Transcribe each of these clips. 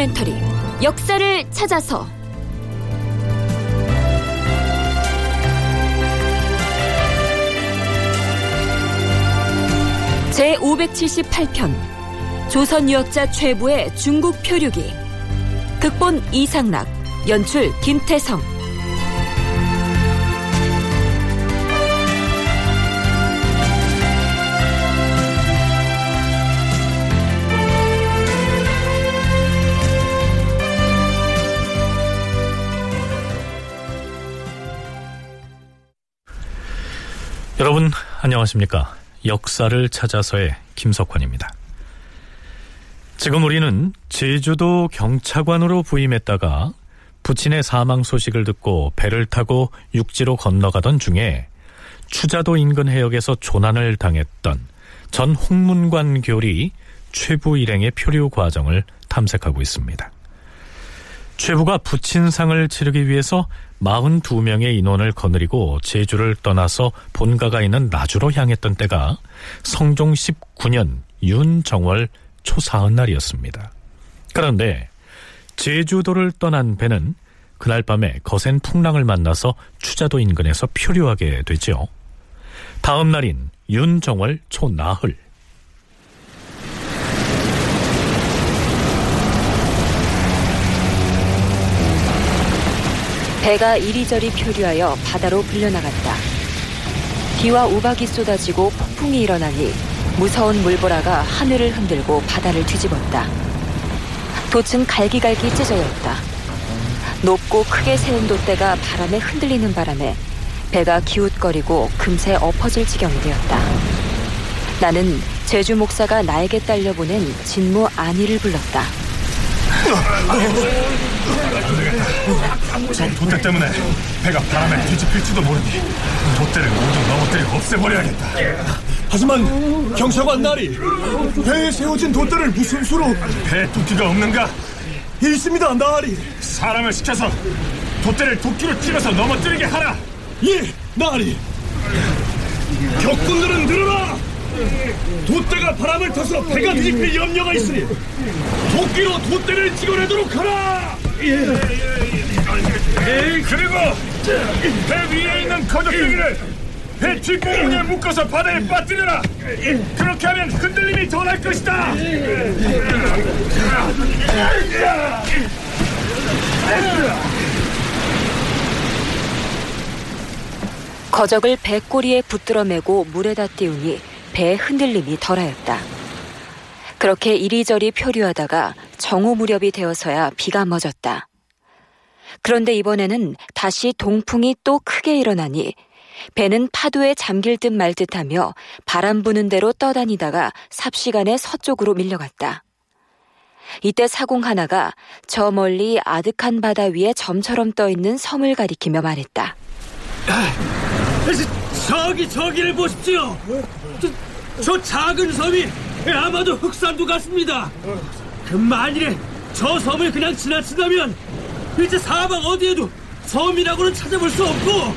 다큐멘터리 역사를 찾아서. 제 578편 조선 유학자 최부의 중국 표류기. 극본 이상락 연출 김태성 여러분 안녕하십니까? 역사를 찾아서의 김석환입니다. 지금 우리는 제주도 경차관으로 부임했다가 부친의 사망 소식을 듣고 배를 타고 육지로 건너가던 중에 추자도 인근 해역에서 조난을 당했던 전 홍문관 교리 최부 일행의 표류 과정을 탐색하고 있습니다. 최부가 부친상을 치르기 위해서 42명의 인원을 거느리고 제주를 떠나서 본가가 있는 나주로 향했던 때가 성종 19년 윤정월 초사흔 날이었습니다. 그런데 제주도를 떠난 배는 그날 밤에 거센 풍랑을 만나서 추자도 인근에서 표류하게 되죠. 다음 날인 윤정월 초나흘 배가 이리저리 표류하여 바다로 불려나갔다. 비와 우박이 쏟아지고 폭풍이 일어나니 무서운 물보라가 하늘을 흔들고 바다를 뒤집었다. 돛은 갈기갈기 찢어졌다. 높고 크게 세운 돛대가 바람에 흔들리는 바람에 배가 기웃거리고 금세 엎어질 지경이 되었다. 나는 제주 목사가 나에게 딸려보낸 진무 안희를 불렀다. 저 돛대 때문에 배가 바람에 뒤집힐지도 모르니 돛대를 모두 넘어뜨려 없애버려야겠다. 하지만 경찰관 나리 배에 세워진 돛대를 무슨 수로 배 도끼가 없는가? 있습니다 나리 사람을 시켜서 돛대를 도끼로 찔러서 넘어뜨리게 하라. 예 나리 격군들은 늘어라 돛대가 바람을 타서 배가 뒤집힐 염려가 있으니 도끼로 돛대를 찍어내도록 하라 예. 그리고 배 위에 있는 거적대기를 배 뒷부분에 묶어서 바다에 빠뜨려라. 그렇게 하면 흔들림이 덜할 것이다. 거적을 배 꼬리에 붙들어 매고 물에다 띄우니 배의 흔들림이 덜하였다. 그렇게 이리저리 표류하다가 정오 무렵이 되어서야 비가 멎었다. 그런데 이번에는 다시 동풍이 또 크게 일어나니 배는 파도에 잠길 듯 말 듯하며 바람 부는 대로 떠다니다가 삽시간에 서쪽으로 밀려갔다. 이때 사공 하나가 저 멀리 아득한 바다 위에 점처럼 떠 있는 섬을 가리키며 말했다. 저기 저기를 보십시오. 저, 저 작은 섬이 아마도 흑산도 같습니다. 그 만일에 저 섬을 그냥 지나친다면 이제 사방 어디에도 섬이라고는 찾아볼 수 없고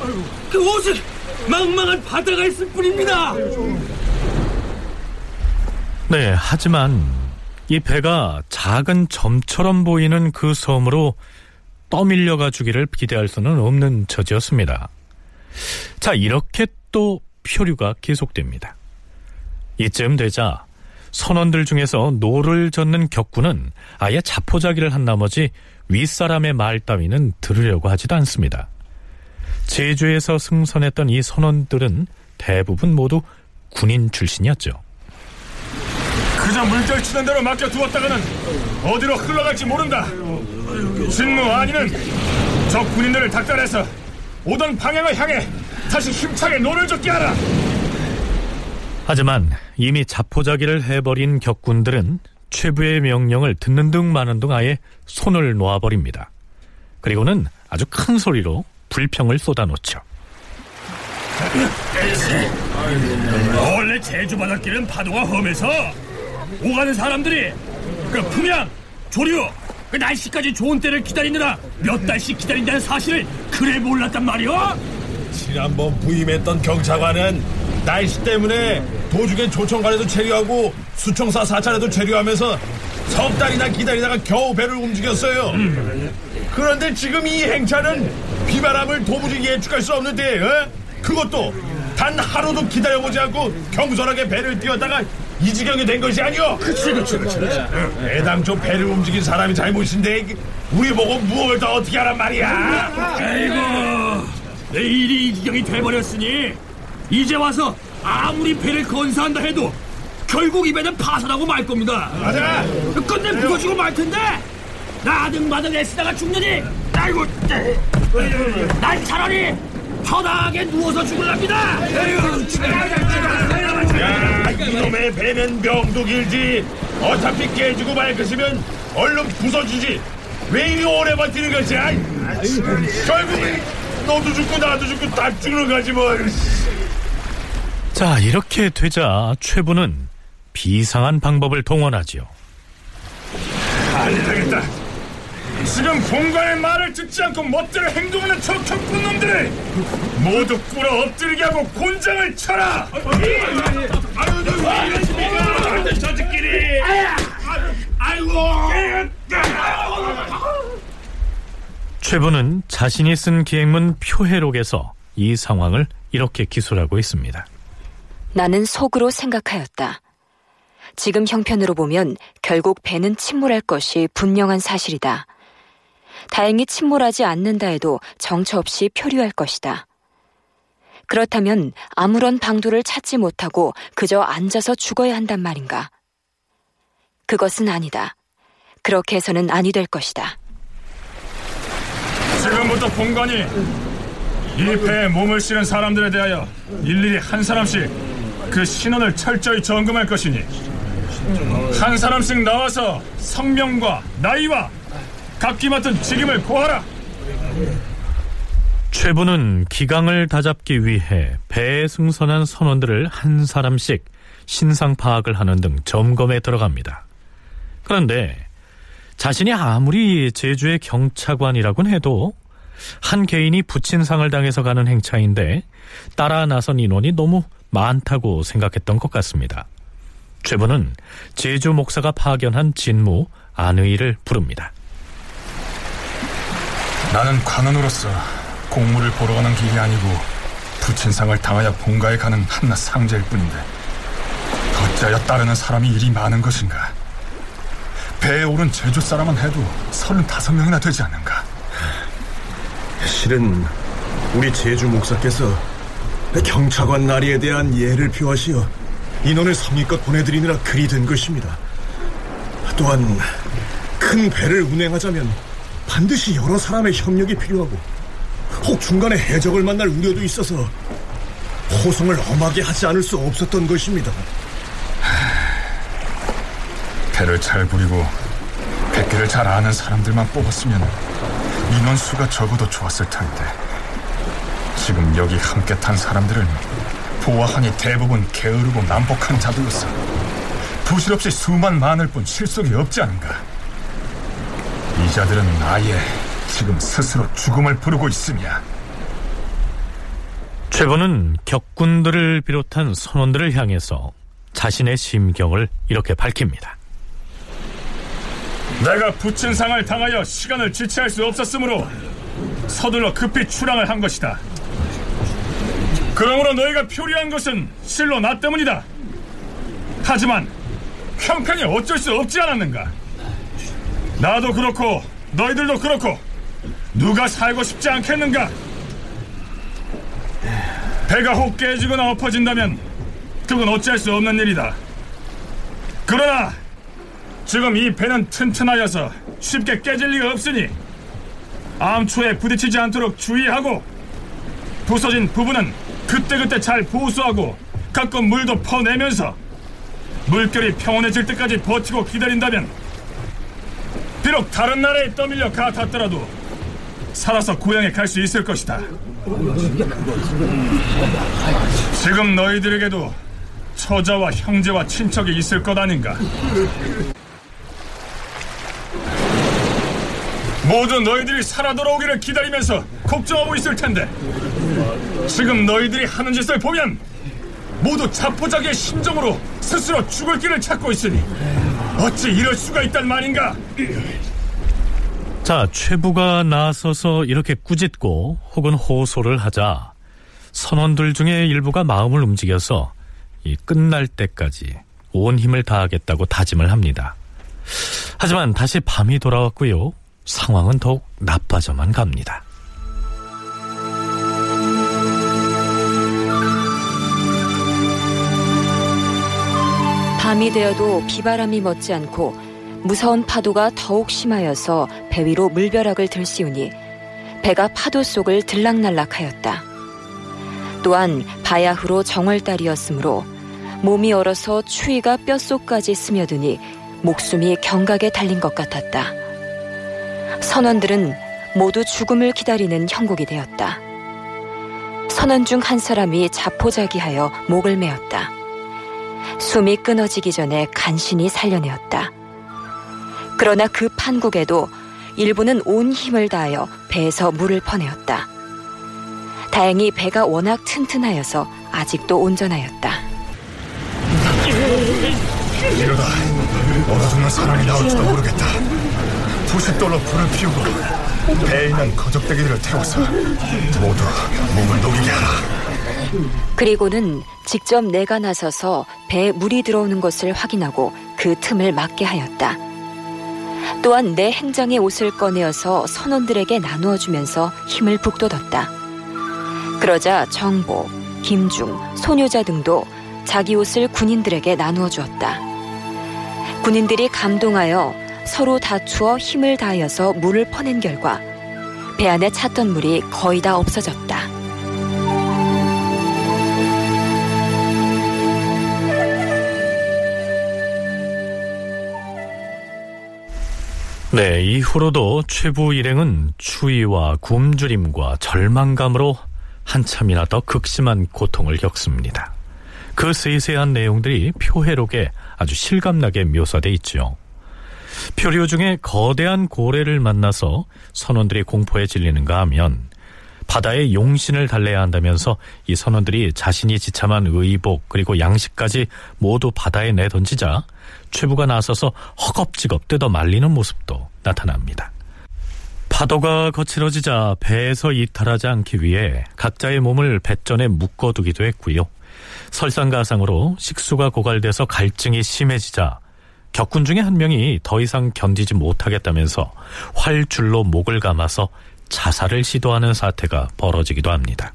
그 오직 망망한 바다가 있을 뿐입니다. 네, 하지만 이 배가 작은 점처럼 보이는 그 섬으로 떠밀려가 주기를 기대할 수는 없는 처지였습니다. 자, 이렇게 또 표류가 계속됩니다. 이쯤 되자 선원들 중에서 노를 젓는 격군은 아예 자포자기를 한 나머지 윗사람의 말 따위는 들으려고 하지도 않습니다. 제주에서 승선했던 이 선원들은 대부분 모두 군인 출신이었죠. 그저 물결 치는 대로 맡겨두었다가는 어디로 흘러갈지 모른다. 진무 안의는 저 군인들을 닥달해서 오던 방향을 향해 다시 힘차게 노를 젓게 하라. 하지만 이미 자포자기를 해버린 격군들은 최부의 명령을 듣는 둥 마는 둥 아예 손을 놓아버립니다. 그리고는 아주 큰 소리로 불평을 쏟아놓죠. 원래 제주 바닷길은 파도가 험해서 오가는 사람들이 그 풍양, 조류, 그 날씨까지 좋은 때를 기다리느라 몇 달씩 기다린다는 사실을 그래 몰랐단 말이오? 지난번 부임했던 경찰관은 날씨 때문에 도중에 조청관에도 체류하고 수청사 사찰에도 체류하면서 석 달이나 기다리다가 겨우 배를 움직였어요. 그런데 지금 이 행차는 비바람을 도무지 예측할 수 없는데, 어? 그것도 단 하루도 기다려보지 않고 경솔하게 배를 띄웠다가 이 지경이 된 것이 아니오. 그치, 그치, 그치. 애당초 배를 움직인 사람이 잘못인데 우리 보고 무엇을 더 어떻게 하란 말이야. 아이고, 내 일이 이 지경이 돼버렸으니 이제 와서 아무리 배를 건사한다 해도 결국 이 배는 파산하고 말 겁니다. 맞아. 끝내 부서지고 말 텐데 나등마등 애쓰다가 죽느니 아이고 난 차라리 편하게 누워서 죽을랍니다. 야, 이놈의 배는 명도 길지. 어차피 깨지고 말 것이면 얼른 부서지지. 왜 이리 오래 버티는 것이야? 결국 너도 죽고 나도 죽고 다 죽는 거지 뭘. 자, 이렇게 되자 최부는 비상한 방법을 동원하지요. 지금 본관의 말을 듣지 않고 멋대로 행동하는 저 격군 놈들을 모두 꿇어 엎드리게 하고 곤장을 쳐라. 아유? 저들끼리. 아이고. 최부는 자신이 쓴 기행문 표해록에서 이 상황을 이렇게 기술하고 있습니다. 나는 속으로 생각하였다. 지금 형편으로 보면 결국 배는 침몰할 것이 분명한 사실이다. 다행히 침몰하지 않는다 해도 정처 없이 표류할 것이다. 그렇다면 아무런 방도를 찾지 못하고 그저 앉아서 죽어야 한단 말인가? 그것은 아니다. 그렇게 해서는 아니 될 것이다. 지금부터 본관이 이 배에 몸을 실은 사람들에 대하여 일일이 한 사람씩 그 신원을 철저히 점검할 것이니 한 사람씩 나와서 성명과 나이와 각기 맡은 직임을 고하라. 최부는 기강을 다잡기 위해 배에 승선한 선원들을 한 사람씩 신상 파악을 하는 등 점검에 들어갑니다. 그런데 자신이 아무리 제주의 경차관이라곤 해도 한 개인이 붙인 상을 당해서 가는 행차인데 따라 나선 인원이 너무 많다고 생각했던 것 같습니다. 최부는 제주 목사가 파견한 진무 안의를 부릅니다. 나는 관원으로서 공무를 보러 가는 길이 아니고 부친상을 당하여 본가에 가는 한낱 상제일 뿐인데 어찌하여 따르는 사람이 이리 많은 것인가? 배에 오른 제주 사람은 해도 서른다섯 명이나 되지 않는가? 실은 우리 제주 목사께서 경차관 나리에 대한 예를 표하시어 인원을 성의껏 보내드리느라 그리 된 것입니다. 또한 큰 배를 운행하자면 반드시 여러 사람의 협력이 필요하고 혹 중간에 해적을 만날 우려도 있어서 호송을 엄하게 하지 않을 수 없었던 것입니다. 배를 잘 부리고 백기를 잘 아는 사람들만 뽑았으면 인원 수가 적어도 좋았을 텐데 지금 여기 함께 탄 사람들은 보아하니 대부분 게으르고 난폭한 자들로서 부실없이 수만 많을 뿐 실속이 없지 않은가 이 자들은 아예 지금 스스로 죽음을 부르고 있으며 최부는 격군들을 비롯한 선원들을 향해서 자신의 심경을 이렇게 밝힙니다. 내가 부친상을 당하여 시간을 지체할 수 없었으므로 서둘러 급히 출항을 한 것이다. 그러므로 너희가 표리한 것은 실로 나 때문이다. 하지만 형편이 어쩔 수 없지 않았는가? 나도 그렇고 너희들도 그렇고 누가 살고 싶지 않겠는가? 배가 혹 깨지거나 엎어진다면 그건 어찌할 수 없는 일이다. 그러나 지금 이 배는 튼튼하여서 쉽게 깨질 리가 없으니 암초에 부딪히지 않도록 주의하고 부서진 부분은 그때그때 잘 보수하고 가끔 물도 퍼내면서 물결이 평온해질 때까지 버티고 기다린다면 비록 다른 나라에 떠밀려 가탔더라도 살아서 고향에 갈 수 있을 것이다. 지금 너희들에게도 처자와 형제와 친척이 있을 것 아닌가? 모두 너희들이 살아 돌아오기를 기다리면서 걱정하고 있을 텐데 지금 너희들이 하는 짓을 보면 모두 자포자기의 심정으로 스스로 죽을 길을 찾고 있으니 어찌 이럴 수가 있단 말인가? 자, 최부가 나서서 이렇게 꾸짖고 혹은 호소를 하자 선원들 중에 일부가 마음을 움직여서 이 끝날 때까지 온 힘을 다하겠다고 다짐을 합니다. 하지만 다시 밤이 돌아왔고요. 상황은 더욱 나빠져만 갑니다. 밤이 되어도 비바람이 멎지 않고 무서운 파도가 더욱 심하여서 배 위로 물벼락을 들씌우니 배가 파도 속을 들락날락하였다. 또한 바야흐로 정월달이었으므로 몸이 얼어서 추위가 뼛속까지 스며드니 목숨이 경각에 달린 것 같았다. 선원들은 모두 죽음을 기다리는 형국이 되었다. 선원 중 한 사람이 자포자기하여 목을 메었다. 숨이 끊어지기 전에 간신히 살려내었다. 그러나 그 판국에도 일부는 온 힘을 다하여 배에서 물을 퍼내었다. 다행히 배가 워낙 튼튼하여서 아직도 온전하였다. 이러다 얼어 죽는 사람이 나올지도 모르겠다. 부싯돌로 불을 피우고 배에 있는 거적대기들을 태워서 모두 몸을 녹이게 하라. 그리고는 직접 내가 나서서 배에 물이 들어오는 것을 확인하고 그 틈을 막게 하였다. 또한 내 행장의 옷을 꺼내어서 선원들에게 나누어 주면서 힘을 북돋았다. 그러자 정보, 김중, 소녀자 등도 자기 옷을 군인들에게 나누어 주었다. 군인들이 감동하여 서로 다투어 힘을 다하여서 물을 퍼낸 결과 배 안에 찼던 물이 거의 다 없어졌다. 네, 이후로도 최부 일행은 추위와 굶주림과 절망감으로 한참이나 더 극심한 고통을 겪습니다. 그 세세한 내용들이 표해록에 아주 실감나게 묘사돼 있죠. 표류 중에 거대한 고래를 만나서 선원들이 공포에 질리는가 하면 바다의 용신을 달래야 한다면서 이 선원들이 자신이 지참한 의복 그리고 양식까지 모두 바다에 내던지자 최부가 나서서 허겁지겁 뜯어 말리는 모습도 나타납니다. 파도가 거칠어지자 배에서 이탈하지 않기 위해 각자의 몸을 뱃전에 묶어두기도 했고요. 설상가상으로 식수가 고갈돼서 갈증이 심해지자 격군 중에 한 명이 더 이상 견디지 못하겠다면서 활줄로 목을 감아서 자살을 시도하는 사태가 벌어지기도 합니다.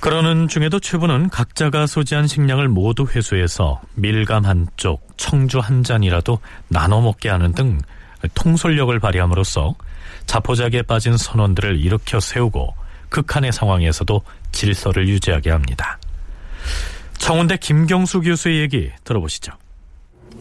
그러는 중에도 최부는 각자가 소지한 식량을 모두 회수해서 밀감 한 쪽, 청주 한 잔이라도 나눠 먹게 하는 등 통솔력을 발휘함으로써 자포자기에 빠진 선원들을 일으켜 세우고 극한의 상황에서도 질서를 유지하게 합니다. 청운대 김경수 교수의 얘기 들어보시죠.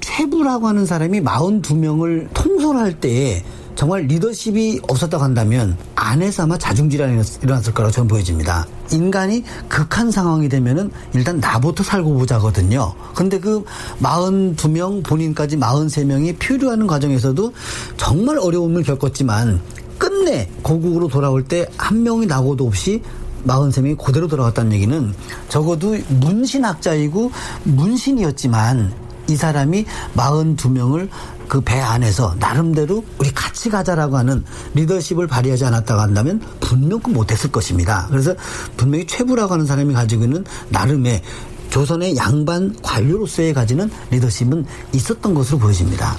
최부라고 하는 사람이 42명을 통솔할 때에 정말 리더십이 없었다고 한다면 안에서 아마 자중질환이 일어났을 거라고 저는 보여집니다. 인간이 극한 상황이 되면은 일단 나부터 살고 보자거든요. 근데 그 42명 본인까지 43명이 표류하는 과정에서도 정말 어려움을 겪었지만 끝내 고국으로 돌아올 때 한 명이 나고도 없이 43명이 그대로 돌아왔다는 얘기는 적어도 문신학자이고 문신이었지만 이 사람이 42명을 그 배 안에서 나름대로 우리 같이 가자라고 하는 리더십을 발휘하지 않았다고 한다면 분명 그 못했을 것입니다. 그래서 분명히 최부라고 하는 사람이 가지고 있는 나름의 조선의 양반 관료로서의 가지는 리더십은 있었던 것으로 보여집니다.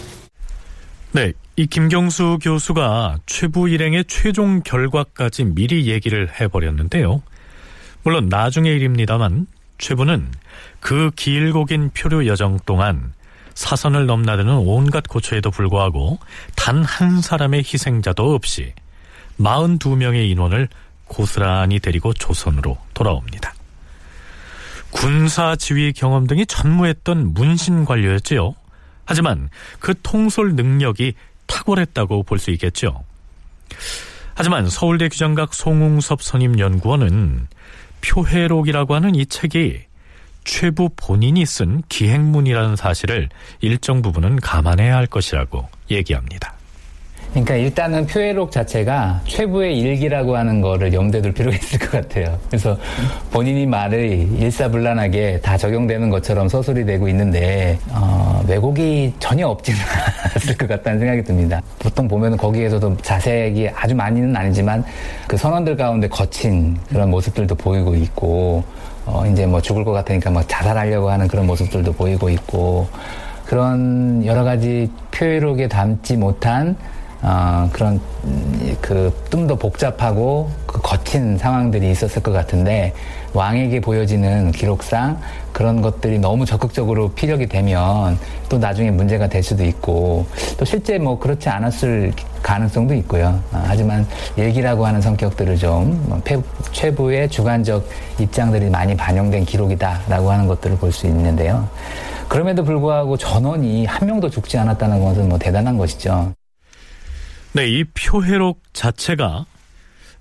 네, 이 김경수 교수가 최부 일행의 최종 결과까지 미리 얘기를 해버렸는데요. 물론 나중의 일입니다만 최부는 그 길고 긴 표류 여정 동안 사선을 넘나드는 온갖 고초에도 불구하고 단 한 사람의 희생자도 없이 42명의 인원을 고스란히 데리고 조선으로 돌아옵니다. 군사 지휘 경험 등이 전무했던 문신 관료였지요. 하지만 그 통솔 능력이 탁월했다고 볼 수 있겠죠. 하지만 서울대 규장각 송웅섭 선임연구원은 표해록이라고 하는 이 책이 최부 본인이 쓴 기행문이라는 사실을 일정 부분은 감안해야 할 것이라고 얘기합니다. 그러니까 일단은 표해록 자체가 최부의 일기라고 하는 거를 염두에 둘 필요가 있을 것 같아요. 그래서 본인이 말을 일사불란하게 다 적용되는 것처럼 서술이 되고 있는데 어, 왜곡이 전혀 없지는 않았을 것 같다는 생각이 듭니다. 보통 보면 거기에서도 자색이 아주 많이는 아니지만 그 선원들 가운데 거친 그런 모습들도 보이고 있고 어, 이제 뭐 죽을 것 같으니까 막 자살하려고 하는 그런 모습들도 보이고 있고 그런 여러 가지 표현록에 담지 못한 어, 그런 그 좀 더 복잡하고 그 거친 상황들이 있었을 것 같은데 왕에게 보여지는 기록상 그런 것들이 너무 적극적으로 피력이 되면 또 나중에 문제가 될 수도 있고 또 실제 뭐 그렇지 않았을 가능성도 있고요. 어, 하지만 일기라고 하는 성격들을 좀뭐 최부의 주관적 입장들이 많이 반영된 기록이다라고 하는 것들을 볼 수 있는데요. 그럼에도 불구하고 전원이 한 명도 죽지 않았다는 것은 뭐 대단한 것이죠. 네, 이 표해록 자체가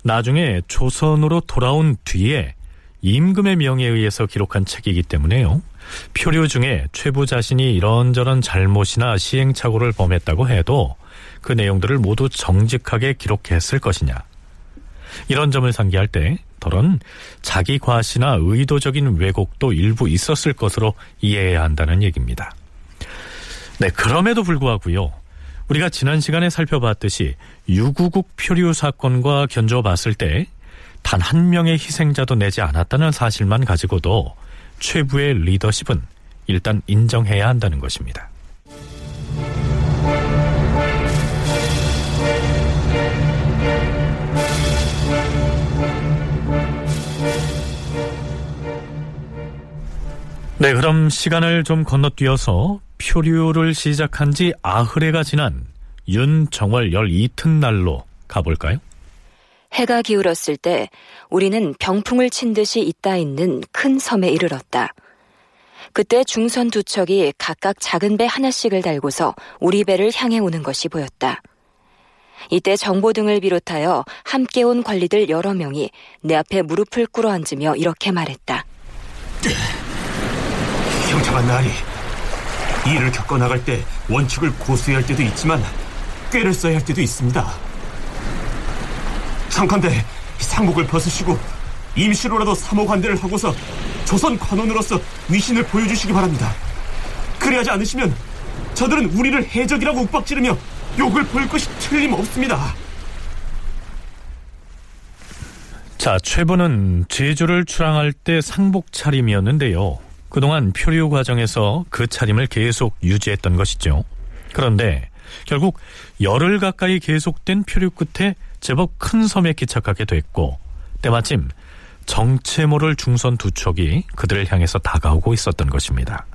나중에 조선으로 돌아온 뒤에 임금의 명에 의해서 기록한 책이기 때문에요. 표류 중에 최부 자신이 이런저런 잘못이나 시행착오를 범했다고 해도 그 내용들을 모두 정직하게 기록했을 것이냐. 이런 점을 상기할 때 더런 자기 과시나 의도적인 왜곡도 일부 있었을 것으로 이해해야 한다는 얘기입니다. 네, 그럼에도 불구하고요. 우리가 지난 시간에 살펴봤듯이 유구국 표류 사건과 견줘봤을 때 단 한 명의 희생자도 내지 않았다는 사실만 가지고도 최부의 리더십은 일단 인정해야 한다는 것입니다. 네, 그럼 시간을 좀 건너뛰어서 표류를 시작한 지 아흐레가 지난 윤정월 열 이튿날로 가볼까요? 해가 기울었을 때 우리는 병풍을 친 듯이 있다 있는 큰 섬에 이르렀다. 그때 중선 두 척이 각각 작은 배 하나씩을 달고서 우리 배를 향해 오는 것이 보였다. 이때 정보 등을 비롯하여 함께 온 관리들 여러 명이 내 앞에 무릎을 꿇어 앉으며 이렇게 말했다. 형차한 날이 일을 겪어 나갈 때 원칙을 고수해야 할 때도 있지만 꾀를 써야 할 때도 있습니다. 잠깐대 상복을 벗으시고 임시로라도 사모관대를 하고서 조선 관원으로서 위신을 보여주시기 바랍니다. 그리하지 않으시면 저들은 우리를 해적이라고 욱박지르며 욕을 볼 것이 틀림없습니다. 자, 최부는 제주를 출항할 때 상복 차림이었는데요. 그동안 표류 과정에서 그 차림을 계속 유지했던 것이죠. 그런데 결국 열흘 가까이 계속된 표류 끝에 제법 큰 섬에 기착하게 됐고 때마침 정체 모를 중선 두 척이 그들을 향해서 다가오고 있었던 것입니다.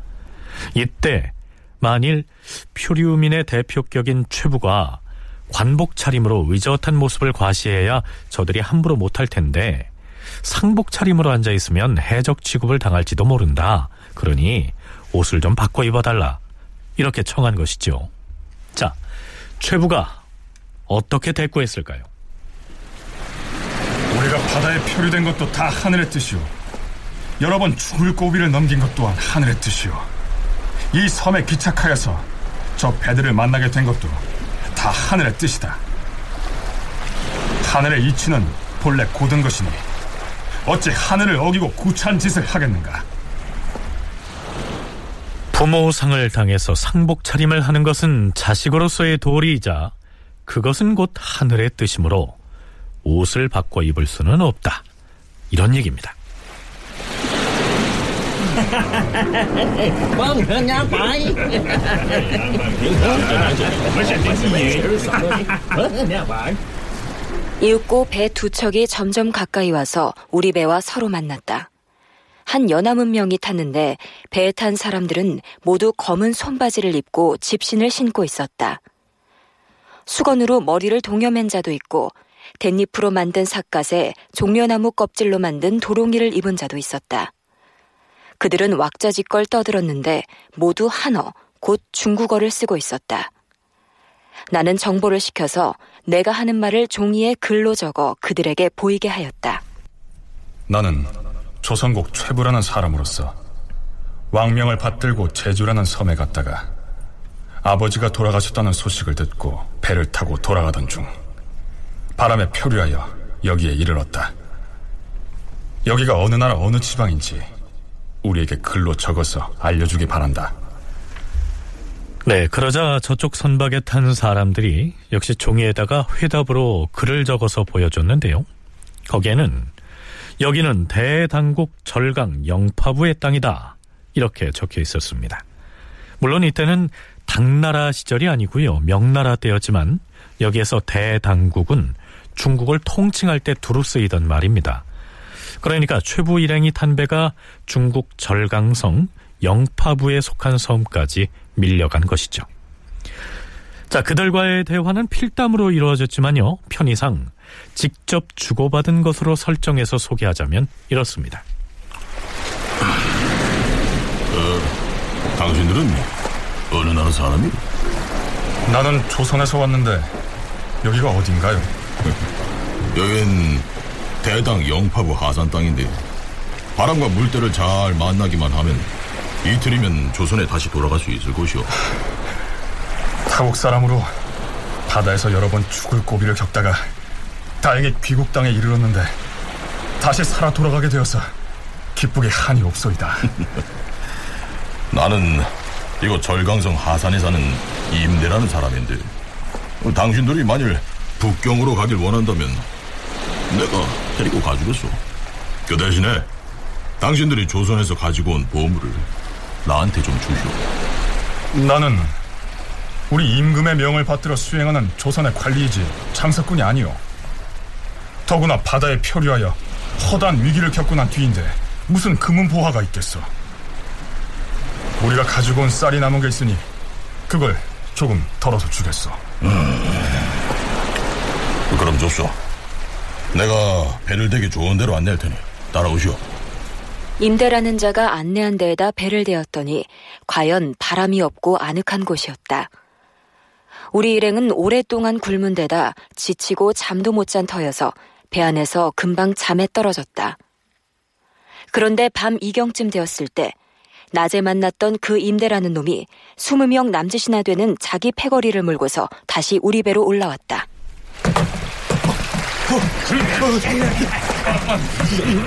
이때 만일 표류민의 대표격인 최부가 관복 차림으로 의젓한 모습을 과시해야 저들이 함부로 못할 텐데 상복 차림으로 앉아 있으면 해적 취급을 당할지도 모른다. 그러니 옷을 좀 바꿔 입어달라. 이렇게 청한 것이죠. 자, 최부가 어떻게 대꾸했을까요? 우리가 바다에 표류된 것도 다 하늘의 뜻이오. 여러 번 죽을 고비를 넘긴 것 또한 하늘의 뜻이오. 이 섬에 기착하여서 저 배들을 만나게 된 것도 다 하늘의 뜻이다. 하늘의 이치는 본래 고든 것이니 어찌 하늘을 어기고 구차한 짓을 하겠는가? 부모상을 당해서 상복 차림을 하는 것은 자식으로서의 도리이자 그것은 곧 하늘의 뜻이므로 옷을 바꿔 입을 수는 없다. 이런 얘기입니다. 이윽고 배 두 척이 점점 가까이 와서 우리 배와 서로 만났다. 한 연함은 명이 탔는데 배에 탄 사람들은 모두 검은 손바지를 입고 집신을 신고 있었다. 수건으로 머리를 동여맨 자도 있고 댄잎으로 만든 삿갓에 종려나무 껍질로 만든 도롱이를 입은 자도 있었다. 그들은 왁자지껄 떠들었는데 모두 한어, 곧 중국어를 쓰고 있었다. 나는 정보를 시켜서 내가 하는 말을 종이에 글로 적어 그들에게 보이게 하였다. 나는 조선국 최부라는 사람으로서 왕명을 받들고 제주라는 섬에 갔다가 아버지가 돌아가셨다는 소식을 듣고 배를 타고 돌아가던 중 바람에 표류하여 여기에 이르렀다. 여기가 어느 나라 어느 지방인지 우리에게 글로 적어서 알려주기 바란다. 네, 그러자 저쪽 선박에 탄 사람들이 역시 종이에다가 회답으로 글을 적어서 보여줬는데요. 거기에는 여기는 대당국 절강 영파부의 땅이다. 이렇게 적혀 있었습니다. 물론 이때는 당나라 시절이 아니고요. 명나라 때였지만 여기에서 대당국은 중국을 통칭할 때 두루 쓰이던 말입니다. 그러니까 최부 일행이 탄 배가 중국 절강성 영파부에 속한 섬까지 밀려간 것이죠. 자, 그들과의 대화는 필담으로 이루어졌지만요. 편의상 직접 주고받은 것으로 설정해서 소개하자면 이렇습니다. 어, 당신들은 어느 나라 사람이? 나는 조선에서 왔는데 여기가 어딘가요? 여긴 대당 영파부 하산 땅인데 바람과 물때를 잘 만나기만 하면 이틀이면 조선에 다시 돌아갈 수 있을 것이오. 타국 사람으로 바다에서 여러 번 죽을 고비를 겪다가 다행히 귀국 땅에 이르렀는데 다시 살아 돌아가게 되어서 기쁘게 한이 없소이다. 나는 이곳 절강성 하산에 사는 임대라는 사람인데 당신들이 만일 북경으로 가길 원한다면 내가 데리고 가주겠소. 그 대신에 당신들이 조선에서 가지고 온 보물을 나한테 좀 주시오. 나는 우리 임금의 명을 받들어 수행하는 조선의 관리이지 장사꾼이 아니오. 더구나 바다에 표류하여 허다한 위기를 겪고 난 뒤인데 무슨 금은 보화가 있겠어. 우리가 가지고 온 쌀이 남은 게 있으니 그걸 조금 덜어서 주겠어. 음, 그럼 좋소. 내가 배를 대기 좋은 데로 안내할 테니 따라오시오. 임대라는 자가 안내한 데에다 배를 대었더니 과연 바람이 없고 아늑한 곳이었다. 우리 일행은 오랫동안 굶은 데다 지치고 잠도 못 잔 터여서 배 안에서 금방 잠에 떨어졌다. 그런데 밤 이경쯤 되었을 때 낮에 만났던 그 임대라는 놈이 스무 명 남짓이나 되는 자기 패거리를 몰고서 다시 우리 배로 올라왔다.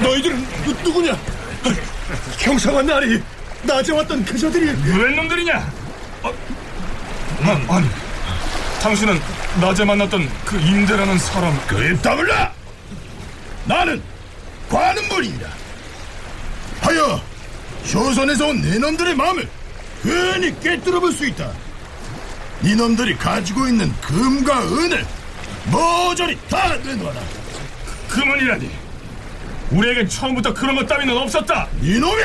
너희들은 누구냐? 경상한 날이 낮에 왔던 그저들이 웬 놈들이냐? 어, 난, 아니, 당신은 낮에 만났던 그 임대라는 사람 그입 다물라! 나는 관음물이다. 하여 조선에서 온 네놈들의 마음을 괜히 깨뜨려 볼 수 있다. 네놈들이 가지고 있는 금과 은을 모조리 다 내놔라. 금은이라니 우리에겐 처음부터 그런 것 따위는 없었다 이놈이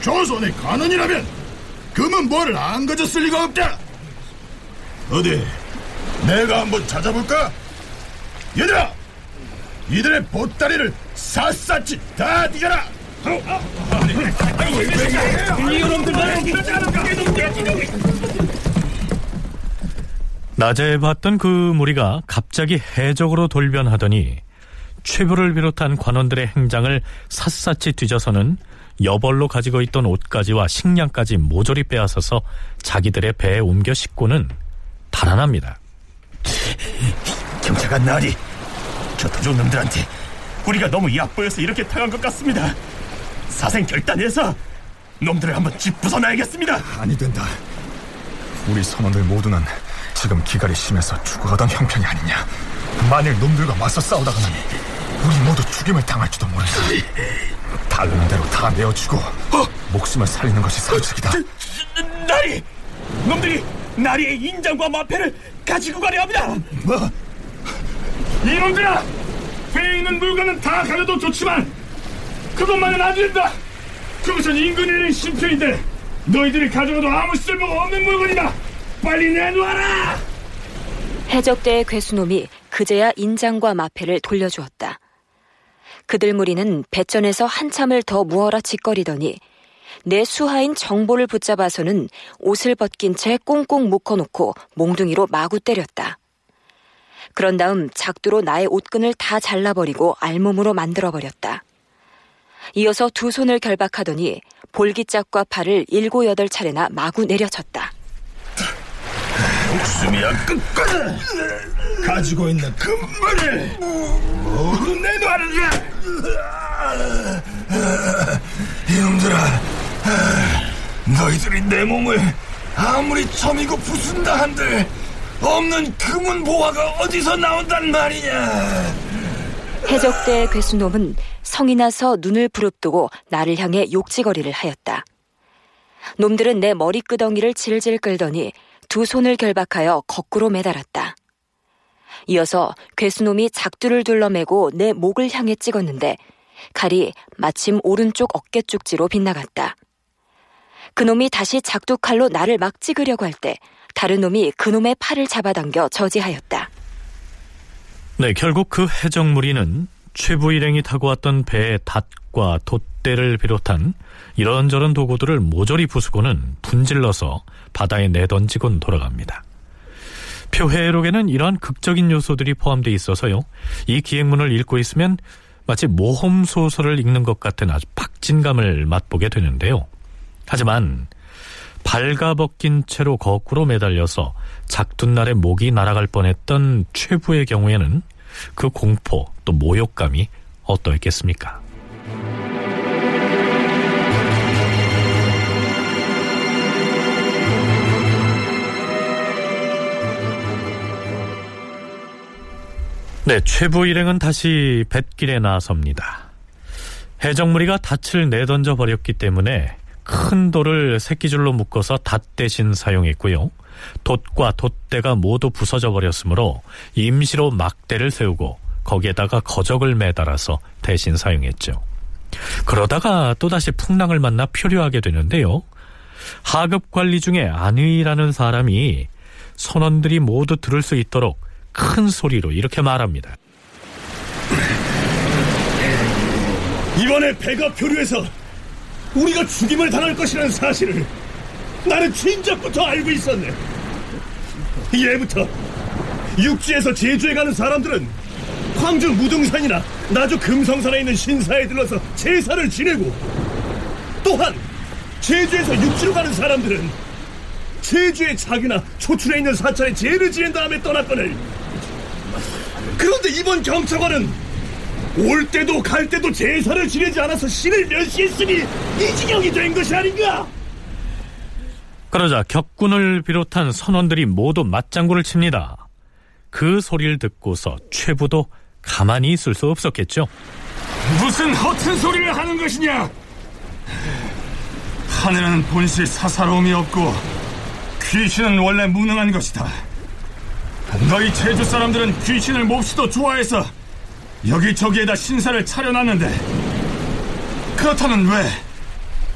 조선의 관원이라면 금은 뭐를 안 가졌을 리가 없다. 어디 내가 한번 찾아볼까? 얘들아, 이들의 보따리를 샅샅이 다 뒤져라. 낮에 봤던 그 무리가 갑자기 해적으로 돌변하더니 최부를 비롯한 관원들의 행장을 샅샅이 뒤져서는 여벌로 가지고 있던 옷가지와 식량까지 모조리 빼앗아서 자기들의 배에 옮겨 싣고는 달아납니다. 경찰관 나으리 저 도둑 놈들한테 우리가 너무 얕보여서 이렇게 당한 것 같습니다. 사생 결단해서 놈들을 한번 짚부숴놔야겠습니다. 아니 된다 우리 선원들 모두는 지금 기갈이 심해서 죽어가던 형편이 아니냐 만일 놈들과 맞서 싸우다가는 우리 모두 죽임을 당할지도 모른다 다르는 대로 다 내어주고 목숨을 살리는 것이 상책이다 나리! 놈들이 나리의 인장과 마패를 가지고 가려 합니다. 뭐? 이놈들아! 배에 있는 물건은 다 가려도 좋지만 그것만은 안 된다 그것은 인근에 신표인데 너희들이 가져가도 아무 쓸모가 없는 물건이다 빨리 내놓아라 해적대의 괴수놈이 그제야 인장과 마패를 돌려주었다. 그들 무리는 배전에서 한참을 더 무어라 짓거리더니 내 수하인 정보를 붙잡아서는 옷을 벗긴 채 꽁꽁 묶어놓고 몽둥이로 마구 때렸다. 그런 다음 작두로 나의 옷끈을 다 잘라버리고 알몸으로 만들어버렸다. 이어서 두 손을 결박하더니 볼기짝과 팔을 일곱 여덟 차례나 마구 내려쳤다. 목숨이야 끝까지 가지고 있는 금발을 모두 내놔라 이놈들아 너희들이 내 몸을 아무리 점이고 부순다 한들 없는 금은 보화가 어디서 나온단 말이냐 해적대 괴수놈은 성이 나서 눈을 부릅뜨고 나를 향해 욕지거리를 하였다. 놈들은 내 머리 끄덩이를 질질 끌더니 두 손을 결박하여 거꾸로 매달았다. 이어서 괴수놈이 작두를 둘러매고 내 목을 향해 찍었는데 칼이 마침 오른쪽 어깨 쪽지로 빗나갔다. 그놈이 다시 작두 칼로 나를 막 찍으려고 할 때 다른 놈이 그놈의 팔을 잡아당겨 저지하였다. 네, 결국 그 해적 무리는 최부 일행이 타고 왔던 배의 닷과 돛대를 비롯한 이런저런 도구들을 모조리 부수고는 분질러서 바다에 내던지곤 돌아갑니다. 표회록에는 이러한 극적인 요소들이 포함되어 있어서요. 이 기획문을 읽고 있으면 마치 모험 소설을 읽는 것 같은 아주 박진감을 맛보게 되는데요. 하지만 발가벗긴 채로 거꾸로 매달려서 작둔날에 목이 날아갈 뻔했던 최부의 경우에는 그 공포 또 모욕감이 어떠했겠습니까? 네, 최부 일행은 다시 뱃길에 나섭니다. 해적무리가 닻을 내던져 버렸기 때문에 큰 돌을 새끼줄로 묶어서 닷 대신 사용했고요. 돛과 돛대가 모두 부서져 버렸으므로 임시로 막대를 세우고 거기에다가 거적을 매달아서 대신 사용했죠. 그러다가 또다시 풍랑을 만나 표류하게 되는데요. 하급 관리 중에 안의라는 사람이 선원들이 모두 들을 수 있도록 큰 소리로 이렇게 말합니다. 이번에 배가 표류해서 우리가 죽임을 당할 것이라는 사실을 나는 진작부터 알고 있었네. 예부터 육지에서 제주에 가는 사람들은 광주 무등산이나 나주 금성산에 있는 신사에 들러서 제사를 지내고 또한 제주에서 육지로 가는 사람들은 제주의 자기나 초출에 있는 사찰에 제를 지낸 다음에 떠났거늘 그런데 이번 경찰관은 올 때도 갈 때도 제사를 지내지 않아서 신을 멸시했으니 이 지경이 된 것이 아닌가? 그러자 격군을 비롯한 선원들이 모두 맞장구를 칩니다. 그 소리를 듣고서 최부도 가만히 있을 수 없었겠죠. 무슨 허튼 소리를 하는 것이냐? 하늘은 본실 사사로움이 없고 귀신은 원래 무능한 것이다. 너희 제주 사람들은 귀신을 몹시도 좋아해서 여기저기에다 신사를 차려놨는데 그렇다면 왜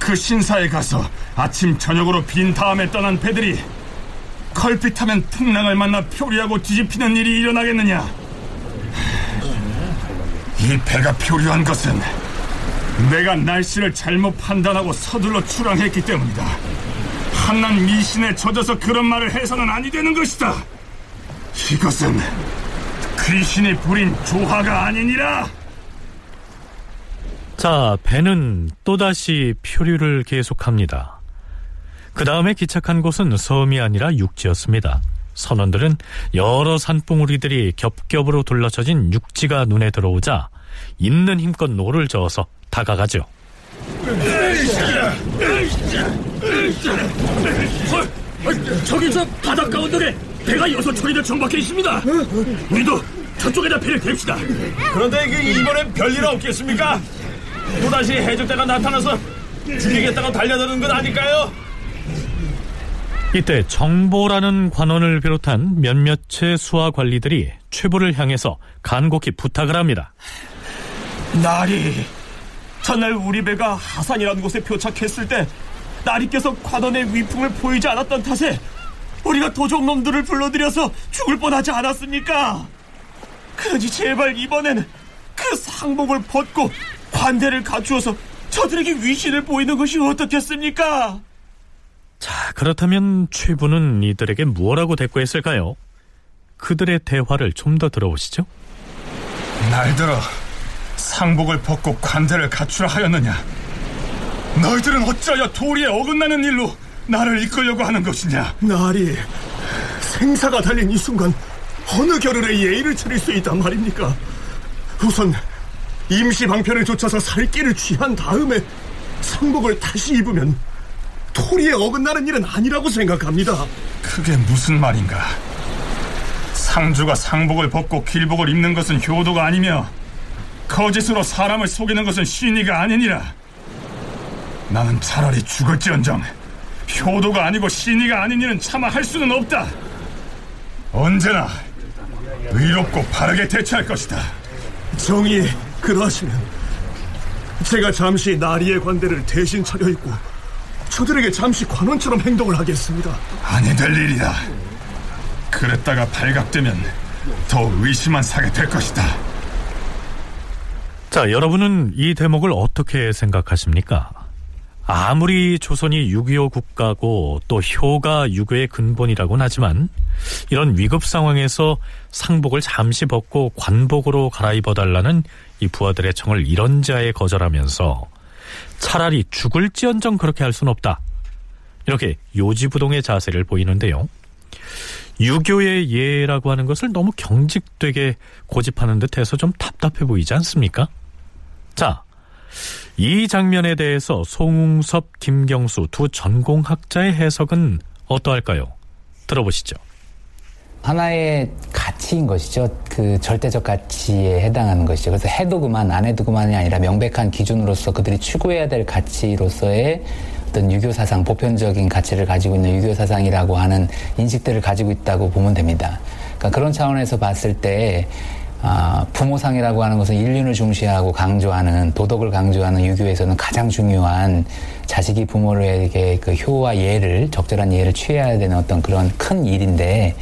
그 신사에 가서 아침 저녁으로 빈 다음에 떠난 배들이 걸핏하면 풍랑을 만나 표류하고 뒤집히는 일이 일어나겠느냐? 이 배가 표류한 것은 내가 날씨를 잘못 판단하고 서둘러 출항했기 때문이다. 한낱 미신에 젖어서 그런 말을 해서는 아니 되는 것이다. 이것은 귀신이 부린 조화가 아니니라. 자, 배는 또다시 표류를 계속합니다. 그 다음에 기착한 곳은 섬이 아니라 육지였습니다. 선원들은 여러 산봉우리들이 겹겹으로 둘러쳐진 육지가 눈에 들어오자 있는 힘껏 노를 저어서 다가가죠. 저기 저 바닷가 언덕에 배가 여섯 척이나 정박해 있습니다. 우리도 저쪽에다 배를 댑시다. 그런데 그 이번엔 별일 없겠습니까? 또다시 해적대가 나타나서 죽이겠다고 달려드는 건 아닐까요? 이때 정보라는 관원을 비롯한 몇몇의 수하 관리들이 최부를 향해서 간곡히 부탁을 합니다. 나리, 전날 우리 배가 하산이라는 곳에 표착했을 때 나리께서 관원의 위풍을 보이지 않았던 탓에 우리가 도적놈들을 불러들여서 죽을 뻔하지 않았습니까? 그러니 제발 이번엔 그 상복을 벗고 관대를 갖추어서 저들에게 위신을 보이는 것이 어떻겠습니까? 자, 그렇다면 최부는 이들에게 무엇라고 대꾸했을까요? 그들의 대화를 좀 더 들어보시죠. 날 들어 상복을 벗고 관대를 갖추라 하였느냐? 너희들은 어찌하여 도리에 어긋나는 일로 나를 이끌려고 하는 것이냐? 나리, 생사가 달린 이 순간 어느 겨를에 예의를 차릴 수 있단 말입니까? 우선 임시 방편을 쫓아서 살길을 취한 다음에 상복을 다시 입으면 토리에 어긋나는 일은 아니라고 생각합니다. 그게 무슨 말인가? 상주가 상복을 벗고 길복을 입는 것은 효도가 아니며 거짓으로 사람을 속이는 것은 신의가 아니니라. 나는 차라리 죽을지언정 효도가 아니고 신의가 아닌 일은 차마 할 수는 없다. 언제나 의롭고 바르게 대처할 것이다. 정이 그러하시면 제가 잠시 나리의 관대를 대신 차려입고 저들에게 잠시 관원처럼 행동을 하겠습니다. 아니 될 일이다. 그랬다가 발각되면 더 의심만 사게 될 것이다. 자, 여러분은 이 대목을 어떻게 생각하십니까? 아무리 조선이 6.25 국가고 또 효가 유교의 근본이라고는 하지만 이런 위급 상황에서 상복을 잠시 벗고 관복으로 갈아입어달라는 이 부하들의 청을 이런 자에 거절하면서 차라리 죽을지언정 그렇게 할 수는 없다. 이렇게 요지부동의 자세를 보이는데요. 유교의 예라고 하는 것을 너무 경직되게 고집하는 듯해서 좀 답답해 보이지 않습니까? 자, 이 장면에 대해서 송웅섭, 김경수 두 전공학자의 해석은 어떠할까요? 들어보시죠. 하나의 가치인 것이죠. 그 절대적 가치에 해당하는 것이죠. 그래서 해도 그만, 안 해도 그만이 아니라 명백한 기준으로서 그들이 추구해야 될 가치로서의 어떤 유교 사상, 보편적인 가치를 가지고 있는 유교 사상이라고 하는 인식들을 가지고 있다고 보면 됩니다. 그러니까 그런 차원에서 봤을 때 아, 부모상이라고 하는 것은 인륜을 중시하고 강조하는 도덕을 강조하는 유교에서는 가장 중요한 자식이 부모에게 그 효와 예를 적절한 예를 취해야 되는 어떤 그런 큰 일인데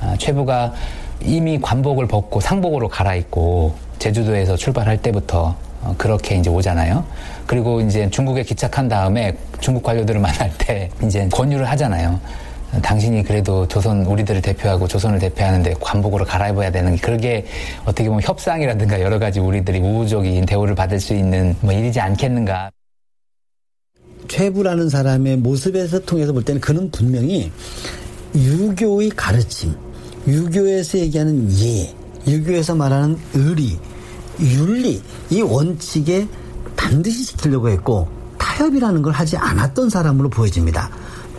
아, 최부가 이미 관복을 벗고 상복으로 갈아입고 제주도에서 출발할 때부터 어, 그렇게 이제 오잖아요. 그리고 이제 중국에 기착한 다음에 중국 관료들을 만날 때 이제 권유를 하잖아요. 당신이 그래도 조선 우리들을 대표하고 조선을 대표하는데 관복으로 갈아입어야 되는 게 그게 어떻게 보면 협상이라든가 여러 가지 우리들이 우호적인 대우를 받을 수 있는 뭐 일이지 않겠는가. 최부라는 사람의 모습에서 통해서 볼 때는 그는 분명히 유교의 가르침, 유교에서 얘기하는 예, 유교에서 말하는 의리, 윤리 이 원칙에 반드시 지키려고 했고 타협이라는 걸 하지 않았던 사람으로 보여집니다.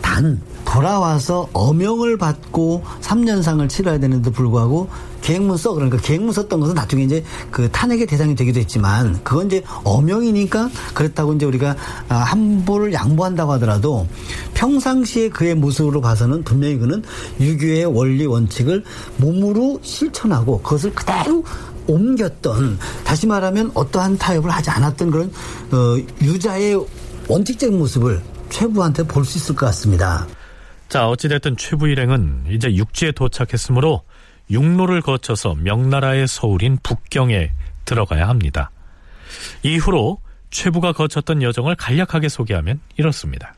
단 돌아와서 어명을 받고 3년상을 치러야 되는데도 불구하고 계획문 써 그러니까 계획문 썼던 것은 나중에 이제 그 탄핵의 대상이 되기도 했지만 그건 이제 어명이니까 그렇다고 이제 우리가 아, 함보를 양보한다고 하더라도 평상시에 그의 모습으로 봐서는 분명히 그는 유교의 원리 원칙을 몸으로 실천하고 그것을 그대로 옮겼던 다시 말하면 어떠한 타협을 하지 않았던 그런 어, 유자의 원칙적인 모습을 최부한테 볼 수 있을 것 같습니다. 자, 어찌됐든 최부 일행은 이제 육지에 도착했으므로 육로를 거쳐서 명나라의 서울인 북경에 들어가야 합니다. 이후로 최부가 거쳤던 여정을 간략하게 소개하면 이렇습니다.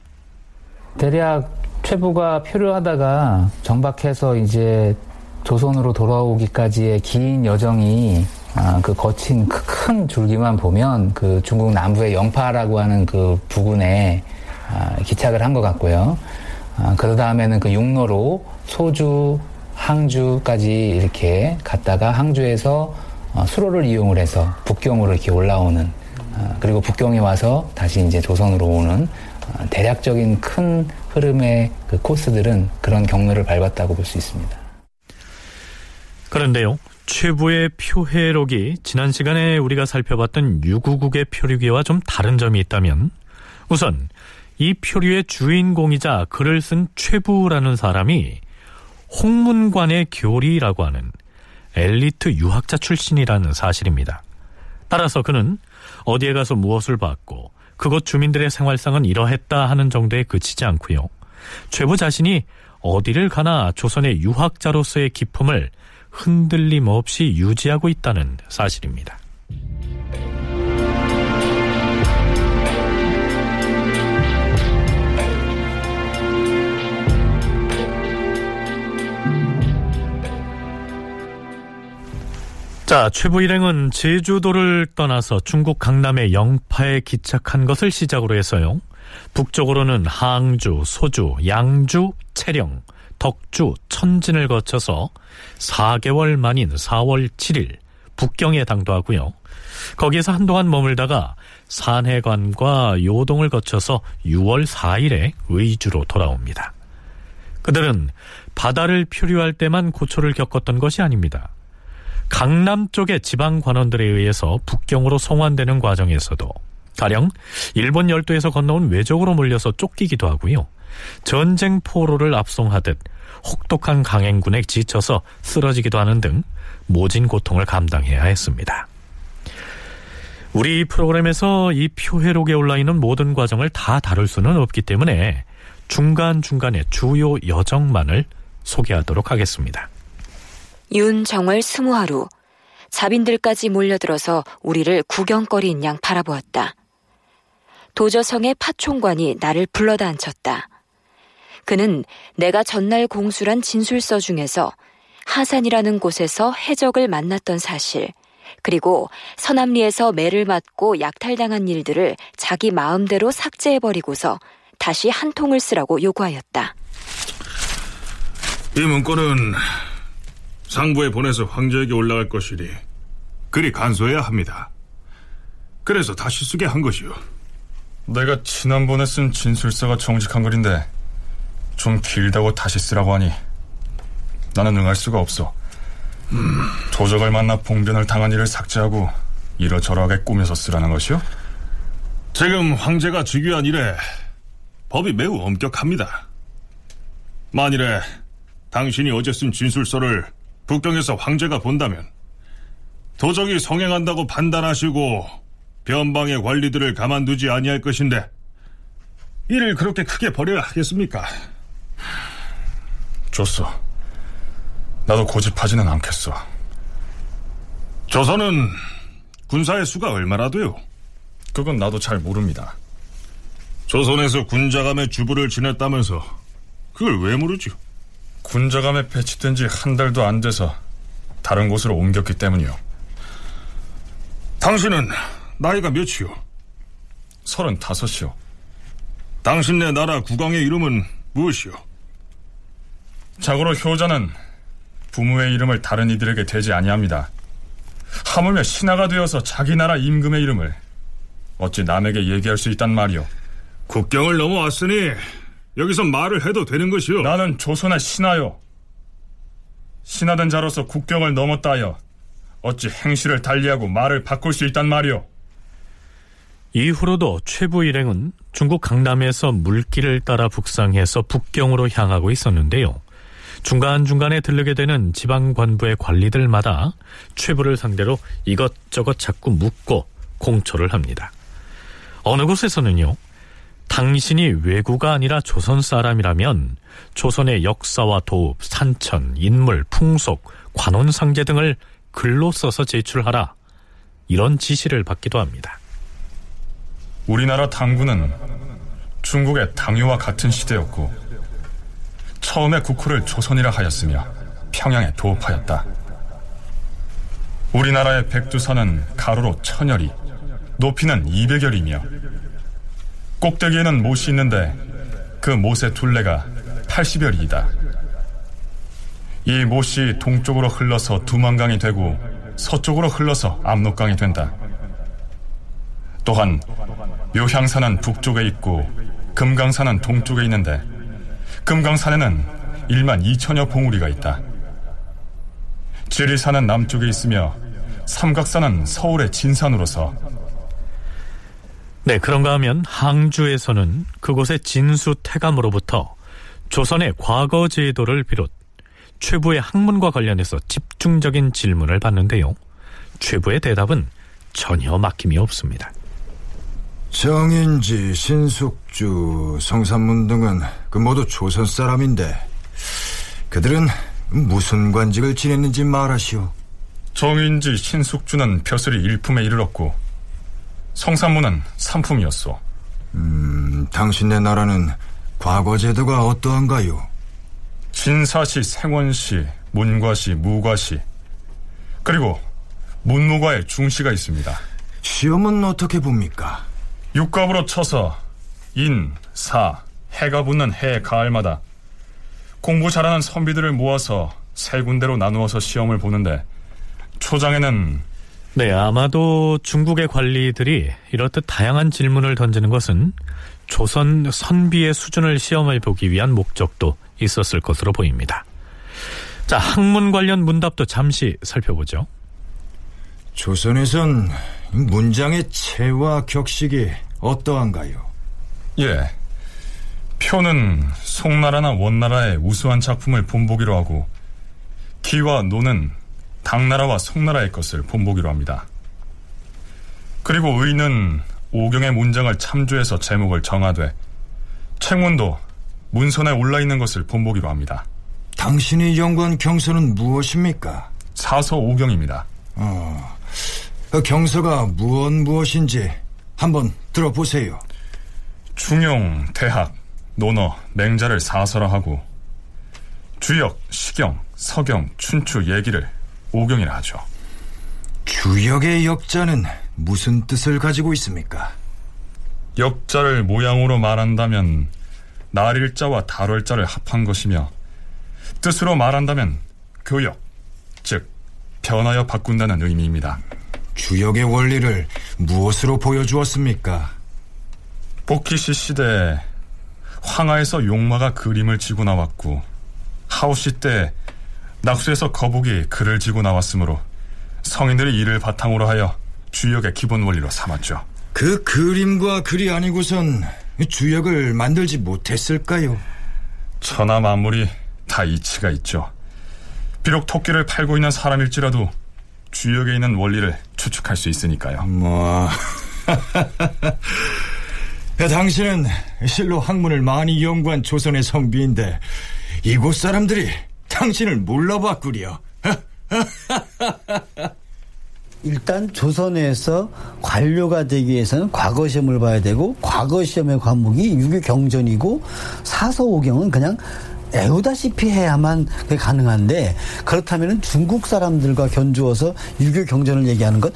대략 최부가 표류하다가 정박해서 이제 조선으로 돌아오기까지의 긴 여정이 아, 그 거친 큰 줄기만 보면 그 중국 남부의 영파라고 하는 그 부근에 아, 기착을 한 것 같고요. 아, 그 다음에는 그 육로로 소주, 항주까지 이렇게 갔다가 항주에서 어, 수로를 이용을 해서 북경으로 이렇게 올라오는 아, 그리고 북경에 와서 다시 이제 조선으로 오는 아, 대략적인 큰 흐름의 그 코스들은 그런 경로를 밟았다고 볼 수 있습니다. 그런데요, 최부의 표해록이 지난 시간에 우리가 살펴봤던 유구국의 표류기와 좀 다른 점이 있다면 우선 이 표류의 주인공이자 글을 쓴 최부라는 사람이 홍문관의 교리라고 하는 엘리트 유학자 출신이라는 사실입니다. 따라서 그는 어디에 가서 무엇을 받고 그곳 주민들의 생활상은 이러했다 하는 정도에 그치지 않고요. 최부 자신이 어디를 가나 조선의 유학자로서의 기품을 흔들림 없이 유지하고 있다는 사실입니다. 자, 최부 일행은 제주도를 떠나서 중국 강남의 영파에 기착한 것을 시작으로 해서요. 북쪽으로는 항주, 소주, 양주, 채령, 덕주, 천진을 거쳐서 4개월 만인 4월 7일 북경에 당도하고요. 거기에서 한동안 머물다가 산해관과 요동을 거쳐서 6월 4일에 의주로 돌아옵니다. 그들은 바다를 표류할 때만 고초를 겪었던 것이 아닙니다. 강남 쪽의 지방 관원들에 의해서 북경으로 송환되는 과정에서도 가령 일본 열도에서 건너온 외적으로 몰려서 쫓기기도 하고요. 전쟁 포로를 압송하듯 혹독한 강행군에 지쳐서 쓰러지기도 하는 등 모진 고통을 감당해야 했습니다. 우리 프로그램에서 이 표회록에 올라 있는 모든 과정을 다 다룰 수는 없기 때문에 중간중간에 주요 여정만을 소개하도록 하겠습니다. 윤정월 스무하루 자빈들까지 몰려들어서 우리를 구경거리인 양 바라보았다. 도저성의 파총관이 나를 불러다 앉혔다. 그는 내가 전날 공수란 진술서 중에서 하산이라는 곳에서 해적을 만났던 사실, 그리고 서남리에서 매를 맞고 약탈당한 일들을 자기 마음대로 삭제해버리고서 다시 한 통을 쓰라고 요구하였다. 이 문건은 상부에 보내서 황제에게 올라갈 것이니 그리 간소해야 합니다. 그래서 다시 쓰게 한 것이요. 내가 지난번에 쓴 진술서가 정직한 글인데 좀 길다고 다시 쓰라고 하니 나는 응할 수가 없어. 음, 도적을 만나 봉변을 당한 일을 삭제하고 이러저러하게 꾸며서 쓰라는 것이요? 지금 황제가 즉위한 이래 법이 매우 엄격합니다. 만일에 당신이 어제 쓴 진술서를 북경에서 황제가 본다면 도적이 성행한다고 판단하시고 변방의 관리들을 가만두지 아니할 것인데 이를 그렇게 크게 버려야 하겠습니까? 좋소. 나도 고집하지는 않겠어. 조선은 군사의 수가 얼마나 돼요? 그건 나도 잘 모릅니다. 조선에서 군자감의 주부를 지냈다면서 그걸 왜 모르죠? 군자감에 배치된 지 한 달도 안 돼서 다른 곳으로 옮겼기 때문이요. 당신은 나이가 몇이요? 서른다섯이요. 당신네 나라 국왕의 이름은 무엇이요? 자고로 효자는 부모의 이름을 다른 이들에게 대지 아니합니다. 하물며 신하가 되어서 자기 나라 임금의 이름을 어찌 남에게 얘기할 수 있단 말이오. 국경을 넘어왔으니 여기서 말을 해도 되는 것이오. 나는 조선의 신하요. 신하된 자로서 국경을 넘었다 하여 어찌 행실을 달리하고 말을 바꿀 수 있단 말이오. 이후로도 최부 일행은 중국 강남에서 물길을 따라 북상해서 북경으로 향하고 있었는데요. 중간중간에 들르게 되는 지방관부의 관리들마다 최부를 상대로 이것저것 자꾸 묻고 공초를 합니다. 어느 곳에서는요, 당신이 외구가 아니라 조선 사람이라면 조선의 역사와 도읍, 산천, 인물, 풍속, 관원상제 등을 글로 써서 제출하라. 이런 지시를 받기도 합니다. 우리나라 당군은 중국의 당유와 같은 시대였고 처음에 국호를 조선이라 하였으며 평양에 도읍하였다. 우리나라의 백두산은 가로로 천여리, 높이는 200여리며 꼭대기에는 못이 있는데 그 못의 둘레가 80여리이다. 이 못이 동쪽으로 흘러서 두만강이 되고 서쪽으로 흘러서 압록강이 된다. 또한 묘향산은 북쪽에 있고 금강산은 동쪽에 있는데 금강산에는 1만 2천여 봉우리가 있다. 지리산은 남쪽에 있으며 삼각산은 서울의 진산으로서 네, 그런가 하면 항주에서는 그곳의 진수 태감으로부터 조선의 과거 제도를 비롯 최부의 학문과 관련해서 집중적인 질문을 받는데요. 최부의 대답은 전혀 막힘이 없습니다. 정인지, 신숙주, 성산문 등은 그 모두 조선 사람인데 그들은 무슨 관직을 지냈는지 말하시오. 정인지, 신숙주는 벼슬이 일품에 이르렀고 성산문은 삼품이었소. 음, 당신네 나라는 과거 제도가 어떠한가요? 진사시, 생원시, 문과시, 무과시 그리고 문무과의 중시가 있습니다. 시험은 어떻게 봅니까? 육갑으로 쳐서 인, 사, 해가 붙는 해 가을마다 공부 잘하는 선비들을 모아서 세 군데로 나누어서 시험을 보는데 초장에는 네, 아마도 중국의 관리들이 이렇듯 다양한 질문을 던지는 것은 조선 선비의 수준을 시험해 보기 위한 목적도 있었을 것으로 보입니다. 자, 학문 관련 문답도 잠시 살펴보죠. 조선에선 문장의 체와 격식이 어떠한가요? 예. 표는 송나라나 원나라의 우수한 작품을 본보기로 하고 기와 노는 당나라와 송나라의 것을 본보기로 합니다. 그리고 의는 오경의 문장을 참조해서 제목을 정하되 책문도 문선에 올라 있는 것을 본보기로 합니다. 당신이 연구한 경서는 무엇입니까? 사서 오경입니다. 어, 그 경서가 무엇 무엇인지 한번 들어보세요. 중용, 대학, 논어, 맹자를 사서라 하고 주역, 시경, 서경, 춘추, 얘기를 오경이라 하죠. 주역의 역자는 무슨 뜻을 가지고 있습니까? 역자를 모양으로 말한다면 날일자와 달월자를 합한 것이며 뜻으로 말한다면 교역, 즉 변하여 바꾼다는 의미입니다. 주역의 원리를 무엇으로 보여주었습니까? 복희시 시대에 황하에서 용마가 그림을 지고 나왔고 하우시 때 낙수에서 거북이 글을 지고 나왔으므로 성인들이 이를 바탕으로 하여 주역의 기본 원리로 삼았죠. 그 그림과 글이 아니고선 주역을 만들지 못했을까요? 천하 만물이 다 이치가 있죠. 비록 토끼를 팔고 있는 사람일지라도 주역에 있는 원리를 추측할 수 있으니까요. 뭐... 당신은 실로 학문을 많이 연구한 조선의 성비인데 이곳 사람들이 당신을 몰라봤구려. 일단 조선에서 관료가 되기 위해서는 과거 시험을 봐야 되고 과거 시험의 과목이 유교 경전이고 사서오경은 그냥 애우다시피 해야만 그게 가능한데 그렇다면 중국 사람들과 견주어서 유교 경전을 얘기하는 것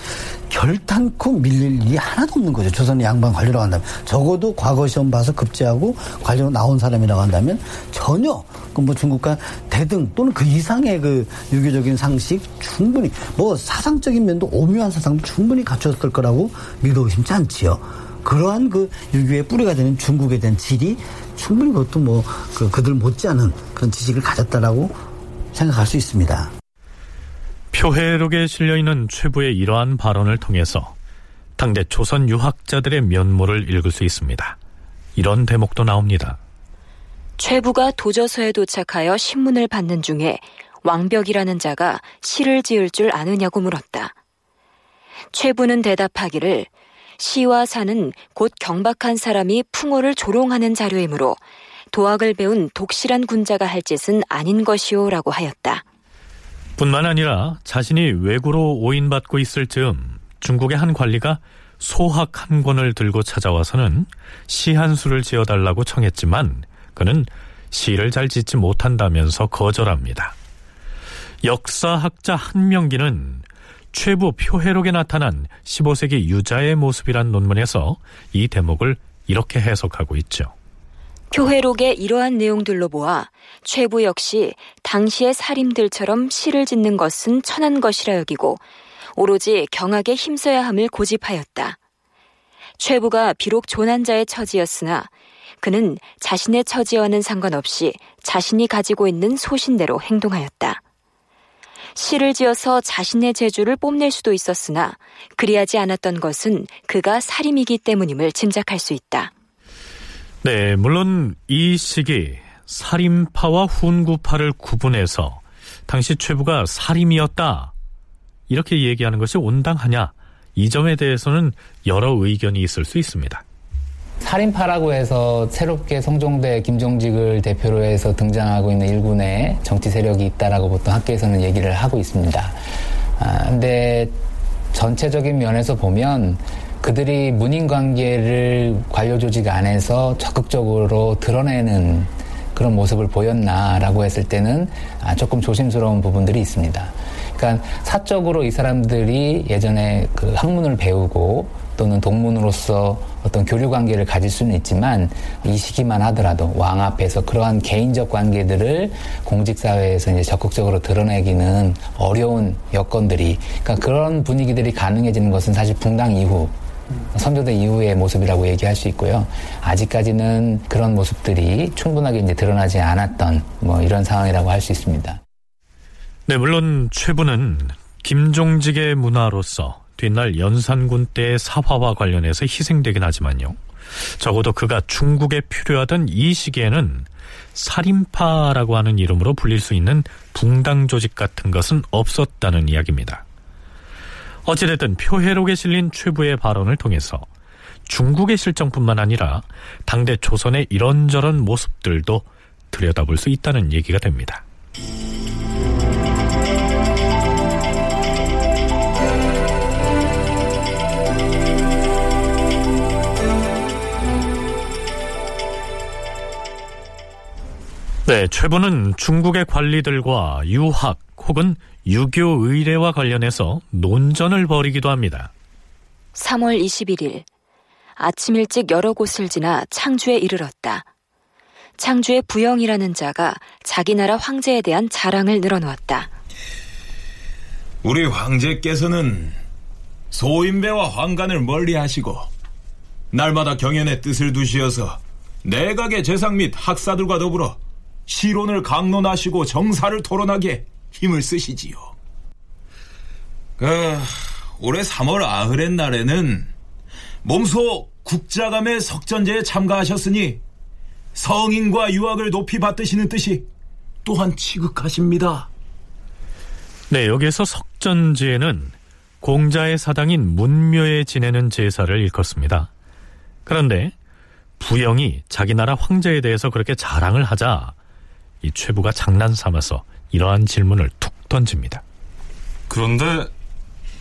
결탄코 밀릴 일이 하나도 없는 거죠. 조선의 양반 관료라고 한다면 적어도 과거 시험 봐서 급제하고 관료로 나온 사람이라고 한다면 전혀 그 뭐 중국과 대등 또는 그 이상의 그 유교적인 상식 충분히 뭐 사상적인 면도 오묘한 사상도 충분히 갖췄을 거라고 믿어 의심치 않지요. 그러한 그 유교의 뿌리가 되는 중국에 대한 질이 충분히 그것도 뭐 그, 그들 못지않은 그런 지식을 가졌다라고 생각할 수 있습니다. 표해록에 실려있는 최부의 이러한 발언을 통해서 당대 조선 유학자들의 면모를 읽을 수 있습니다. 이런 대목도 나옵니다. 최부가 도저서에 도착하여 신문을 받는 중에 왕벽이라는 자가 시를 지을 줄 아느냐고 물었다. 최부는 대답하기를 시와 사는 곧 경박한 사람이 풍어를 조롱하는 자료이므로 도학을 배운 독실한 군자가 할 짓은 아닌 것이오라고 하였다. 뿐만 아니라 자신이 외구로 오인받고 있을 즈음 중국의 한 관리가 소학 한 권을 들고 찾아와서는 시 한 수를 지어달라고 청했지만 그는 시를 잘 짓지 못한다면서 거절합니다. 역사학자 한명기는 최부 표해록에 나타난 15세기 유자의 모습이란 논문에서 이 대목을 이렇게 해석하고 있죠. 교회록의 이러한 내용들로 보아 최부 역시 당시의 살인들처럼 시를 짓는 것은 천한 것이라 여기고 오로지 경악에 힘써야 함을 고집하였다. 최부가 비록 조난자의 처지였으나 그는 자신의 처지와는 상관없이 자신이 가지고 있는 소신대로 행동하였다. 시를 지어서 자신의 재주를 뽐낼 수도 있었으나 그리하지 않았던 것은 그가 살인이기 때문임을 짐작할 수 있다. 네, 물론 이 시기 살인파와 훈구파를 구분해서 당시 최부가 살인이었다 이렇게 얘기하는 것이 온당하냐 이 점에 대해서는 여러 의견이 있을 수 있습니다. 살인파라고 해서 새롭게 성종대 김종직을 대표로 해서 등장하고 있는 일군의 정치 세력이 있다라고 보통 학계에서는 얘기를 하고 있습니다. 아, 근데 전체적인 면에서 보면 그들이 문인 관계를 관료 조직 안에서 적극적으로 드러내는 그런 모습을 보였나라고 했을 때는 아, 조금 조심스러운 부분들이 있습니다. 그러니까 사적으로 이 사람들이 예전에 그 학문을 배우고 또는 동문으로서 어떤 교류 관계를 가질 수는 있지만 이 시기만 하더라도 왕 앞에서 그러한 개인적 관계들을 공직 사회에서 이제 적극적으로 드러내기는 어려운 여건들이 그러니까 그런 분위기들이 가능해지는 것은 사실 붕당 이후 선조대 이후의 모습이라고 얘기할 수 있고요. 아직까지는 그런 모습들이 충분하게 이제 드러나지 않았던 뭐 이런 상황이라고 할 수 있습니다. 네, 물론 최부는 김종직의 문화로서 뒷날 연산군 때의 사화와 관련해서 희생되긴 하지만요. 적어도 그가 중국에 필요하던 이 시기에는 살인파라고 하는 이름으로 불릴 수 있는 붕당 조직 같은 것은 없었다는 이야기입니다. 어찌됐든 표해록에 실린 최부의 발언을 통해서 중국의 실정뿐만 아니라 당대 조선의 이런저런 모습들도 들여다볼 수 있다는 얘기가 됩니다. 네, 최부는 중국의 관리들과 유학 혹은 유교 의례와 관련해서 논전을 벌이기도 합니다. 3월 21일 아침 일찍 여러 곳을 지나 창주에 이르렀다. 창주의 부영이라는 자가 자기 나라 황제에 대한 자랑을 늘어놓았다. 우리 황제께서는 소인배와 황간을 멀리하시고 날마다 경연의 뜻을 두시어서 내각의 재상 및 학사들과 더불어 시론을 강론하시고 정사를 토론하게 힘을 쓰시지요. 그 올해 3월 아흐렛 날에는 몸소 국자감의 석전제에 참가하셨으니 성인과 유학을 높이 받드시는 뜻이 또한 지극하십니다. 네, 여기에서 석전제는 공자의 사당인 문묘에 지내는 제사를 일컫습니다. 그런데 부영이 자기 나라 황제에 대해서 그렇게 자랑을 하자 이 최부가 장난 삼아서 이러한 질문을 툭 던집니다. 그런데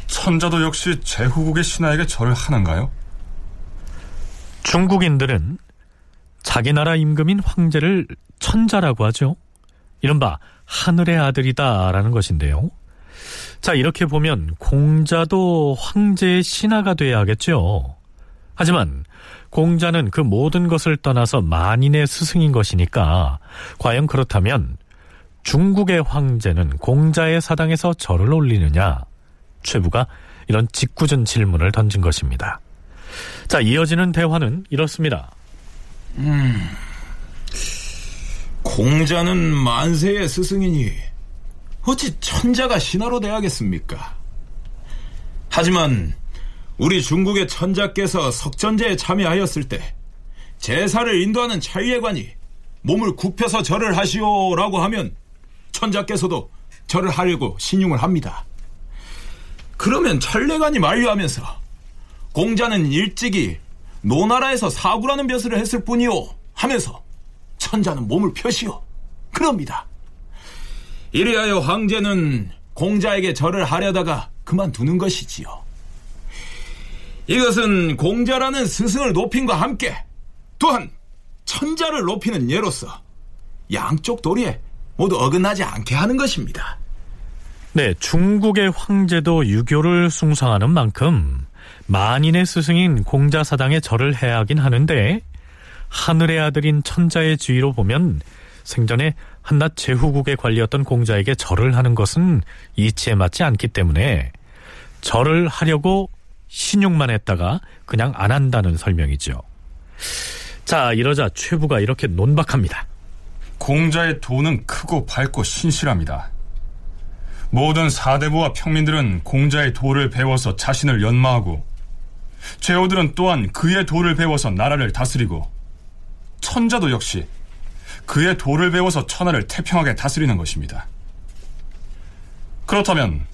천자도 역시 제후국의 신하에게 절을 하는가요? 중국인들은 자기 나라 임금인 황제를 천자라고 하죠. 이른바 하늘의 아들이다라는 것인데요. 자, 이렇게 보면 공자도 황제의 신하가 돼야 하겠죠. 하지만 공자는 그 모든 것을 떠나서 만인의 스승인 것이니까 과연 그렇다면 중국의 황제는 공자의 사당에서 절을 올리느냐? 최부가 이런 직구준 질문을 던진 것입니다. 자, 이어지는 대화는 이렇습니다. 음, 공자는 만세의 스승이니 어찌 천자가 신하로 돼야겠습니까? 하지만 우리 중국의 천자께서 석전제에 참여하였을 때 제사를 인도하는 찰예관이 몸을 굽혀서 절을 하시오라고 하면 천자께서도 절을 하려고 신용을 합니다. 그러면 천례관이 만류하면서 공자는 일찍이 노나라에서 사구라는 벼슬을 했을 뿐이오 하면서 천자는 몸을 펴시오 그럽니다. 이리하여 황제는 공자에게 절을 하려다가 그만두는 것이지요. 이것은 공자라는 스승을 높임과 함께 또한 천자를 높이는 예로서 양쪽 도리에 모두 어긋나지 않게 하는 것입니다. 네, 중국의 황제도 유교를 숭상하는 만큼 만인의 스승인 공자사당에 절을 해야 하긴 하는데 하늘의 아들인 천자의 주의로 보면 생전에 한낱 제후국의 관리였던 공자에게 절을 하는 것은 이치에 맞지 않기 때문에 절을 하려고 신용만 했다가 그냥 안 한다는 설명이죠. 자, 이러자 최부가 이렇게 논박합니다. 공자의 도는 크고 밝고 신실합니다. 모든 사대부와 평민들은 공자의 도를 배워서 자신을 연마하고 제후들은 또한 그의 도를 배워서 나라를 다스리고 천자도 역시 그의 도를 배워서 천하를 태평하게 다스리는 것입니다. 그렇다면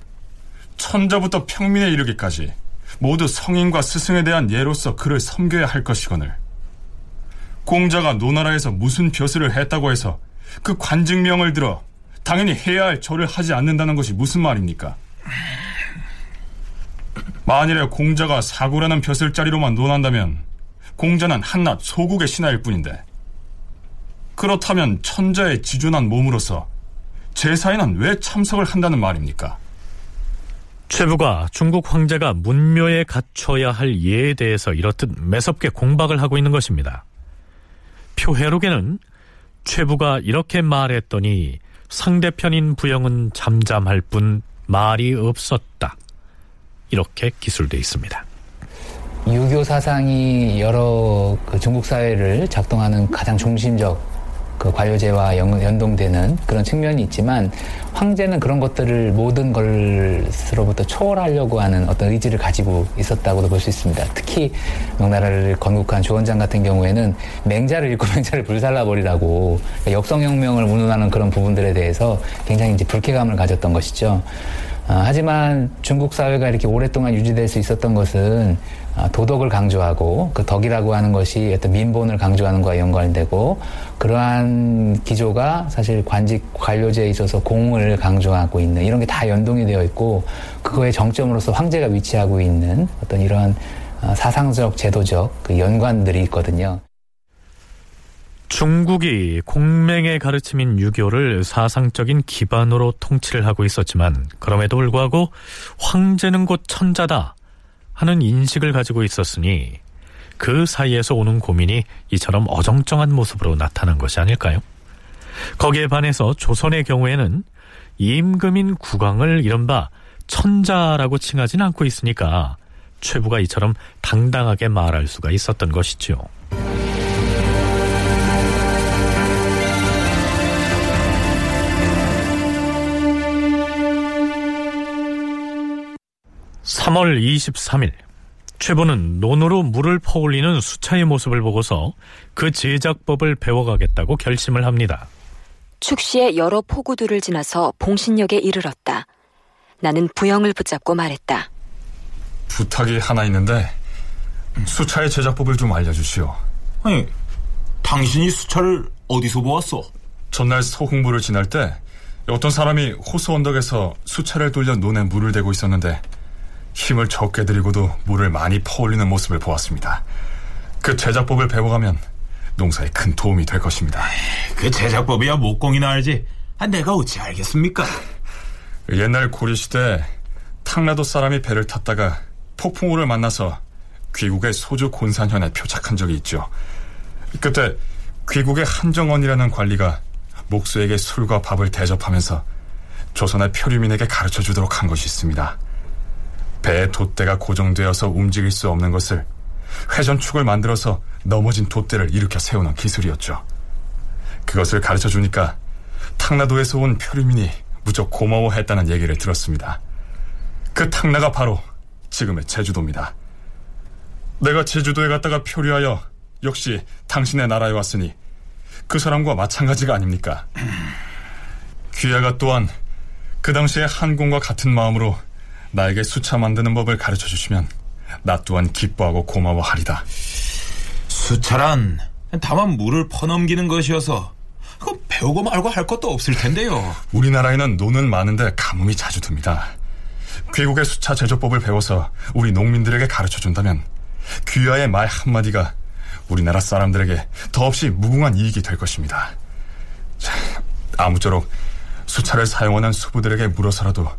천자부터 평민에 이르기까지 모두 성인과 스승에 대한 예로서 그를 섬겨야 할 것이거늘 공자가 노나라에서 무슨 벼슬을 했다고 해서 그 관직명을 들어 당연히 해야 할 절을 하지 않는다는 것이 무슨 말입니까? 만일에 공자가 사고라는 벼슬자리로만 논한다면 공자는 한낱 소국의 신하일 뿐인데 그렇다면 천자의 지존한 몸으로서 제사에는 왜 참석을 한다는 말입니까? 최부가 중국 황제가 문묘에 갖춰야 할 예에 대해서 이렇듯 매섭게 공박을 하고 있는 것입니다. 표해록에는 최부가 이렇게 말했더니 상대편인 부영은 잠잠할 뿐 말이 없었다. 이렇게 기술돼 있습니다. 유교 사상이 여러 그 중국 사회를 작동하는 가장 중심적 그 관료제와 연동되는 그런 측면이 있지만 황제는 그런 것들을 모든 것으로부터 초월하려고 하는 어떤 의지를 가지고 있었다고도 볼 수 있습니다. 특히 명나라를 건국한 조원장 같은 경우에는 맹자를 읽고 맹자를 불살라 버리라고 그러니까 역성혁명을 운운하는 그런 부분들에 대해서 굉장히 이제 불쾌감을 가졌던 것이죠. 어, 하지만 중국 사회가 이렇게 오랫동안 유지될 수 있었던 것은 어, 도덕을 강조하고 그 덕이라고 하는 것이 어떤 민본을 강조하는 것과 연관되고 그러한 기조가 사실 관직 관료제에 있어서 공을 강조하고 있는 이런 게 다 연동이 되어 있고 그거의 정점으로서 황제가 위치하고 있는 어떤 이런 어, 사상적 제도적 그 연관들이 있거든요. 중국이 공맹의 가르침인 유교를 사상적인 기반으로 통치를 하고 있었지만 그럼에도 불구하고 황제는 곧 천자다 하는 인식을 가지고 있었으니 그 사이에서 오는 고민이 이처럼 어정쩡한 모습으로 나타난 것이 아닐까요? 거기에 반해서 조선의 경우에는 임금인 국왕을 이른바 천자라고 칭하진 않고 있으니까 최부가 이처럼 당당하게 말할 수가 있었던 것이죠. (3월 23일) 최부는 논으로 물을 퍼올리는 수차의 모습을 보고서 그 제작법을 배워가겠다고 결심을 합니다. 축시의 여러 포구들을 지나서 봉신역에 이르렀다. 나는 부영을 붙잡고 말했다. 부탁이 하나 있는데 수차의 제작법을 좀 알려주시오. 아니, 당신이 수차를 어디서 보았어? 전날 서흥부를 지날 때 어떤 사람이 호수 언덕에서 수차를 돌려 논에 물을 대고 있었는데 힘을 적게 들이고도 물을 많이 퍼올리는 모습을 보았습니다. 그 제작법을 배워가면 농사에 큰 도움이 될 것입니다. 그 제작법이야 목공이나 알지. 아, 내가 어찌 알겠습니까? 옛날 고려시대 탕라도 사람이 배를 탔다가 폭풍우를 만나서 귀국의 소주 곤산현에 표착한 적이 있죠. 그때 귀국의 한정원이라는 관리가 목수에게 술과 밥을 대접하면서 조선의 표류민에게 가르쳐 주도록 한 것이 있습니다. 배의 돛대가 고정되어서 움직일 수 없는 것을 회전축을 만들어서 넘어진 돛대를 일으켜 세우는 기술이었죠. 그것을 가르쳐 주니까 탕나도에서 온 표류민이 무척 고마워했다는 얘기를 들었습니다. 그 탕나가 바로 지금의 제주도입니다. 내가 제주도에 갔다가 표류하여 역시 당신의 나라에 왔으니 그 사람과 마찬가지가 아닙니까? 귀하가 또한 그 당시의 한공과 같은 마음으로 나에게 수차 만드는 법을 가르쳐 주시면 나 또한 기뻐하고 고마워하리다. 수차란 다만 물을 퍼넘기는 것이어서 그 배우고 말고 할 것도 없을 텐데요. 우리나라에는 노는 많은데 가뭄이 자주 듭니다. 귀국의 수차 제조법을 배워서 우리 농민들에게 가르쳐 준다면 귀하의 말 한마디가 우리나라 사람들에게 더없이 무궁한 이익이 될 것입니다. 자, 아무쪼록 수차를 사용하는 수부들에게 물어서라도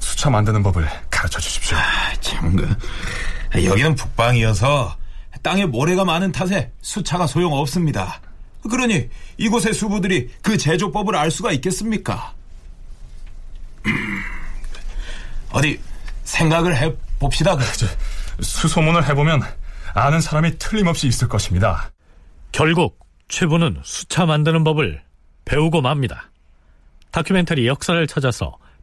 수차 만드는 법을 가르쳐 주십시오. 아, 참, 그, 여기는 북방이어서 땅에 모래가 많은 탓에 수차가 소용없습니다. 그러니 이곳의 수부들이 그 제조법을 알 수가 있겠습니까? 어디 생각을 해 봅시다. 그. 수소문을 해보면 아는 사람이 틀림없이 있을 것입니다. 결국 최부는 수차 만드는 법을 배우고 맙니다. 다큐멘터리 역사를 찾아서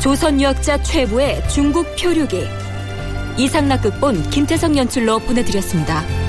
조선 유학자 최부의 중국 표류기 이상락 극본 김태성 연출로 보내드렸습니다.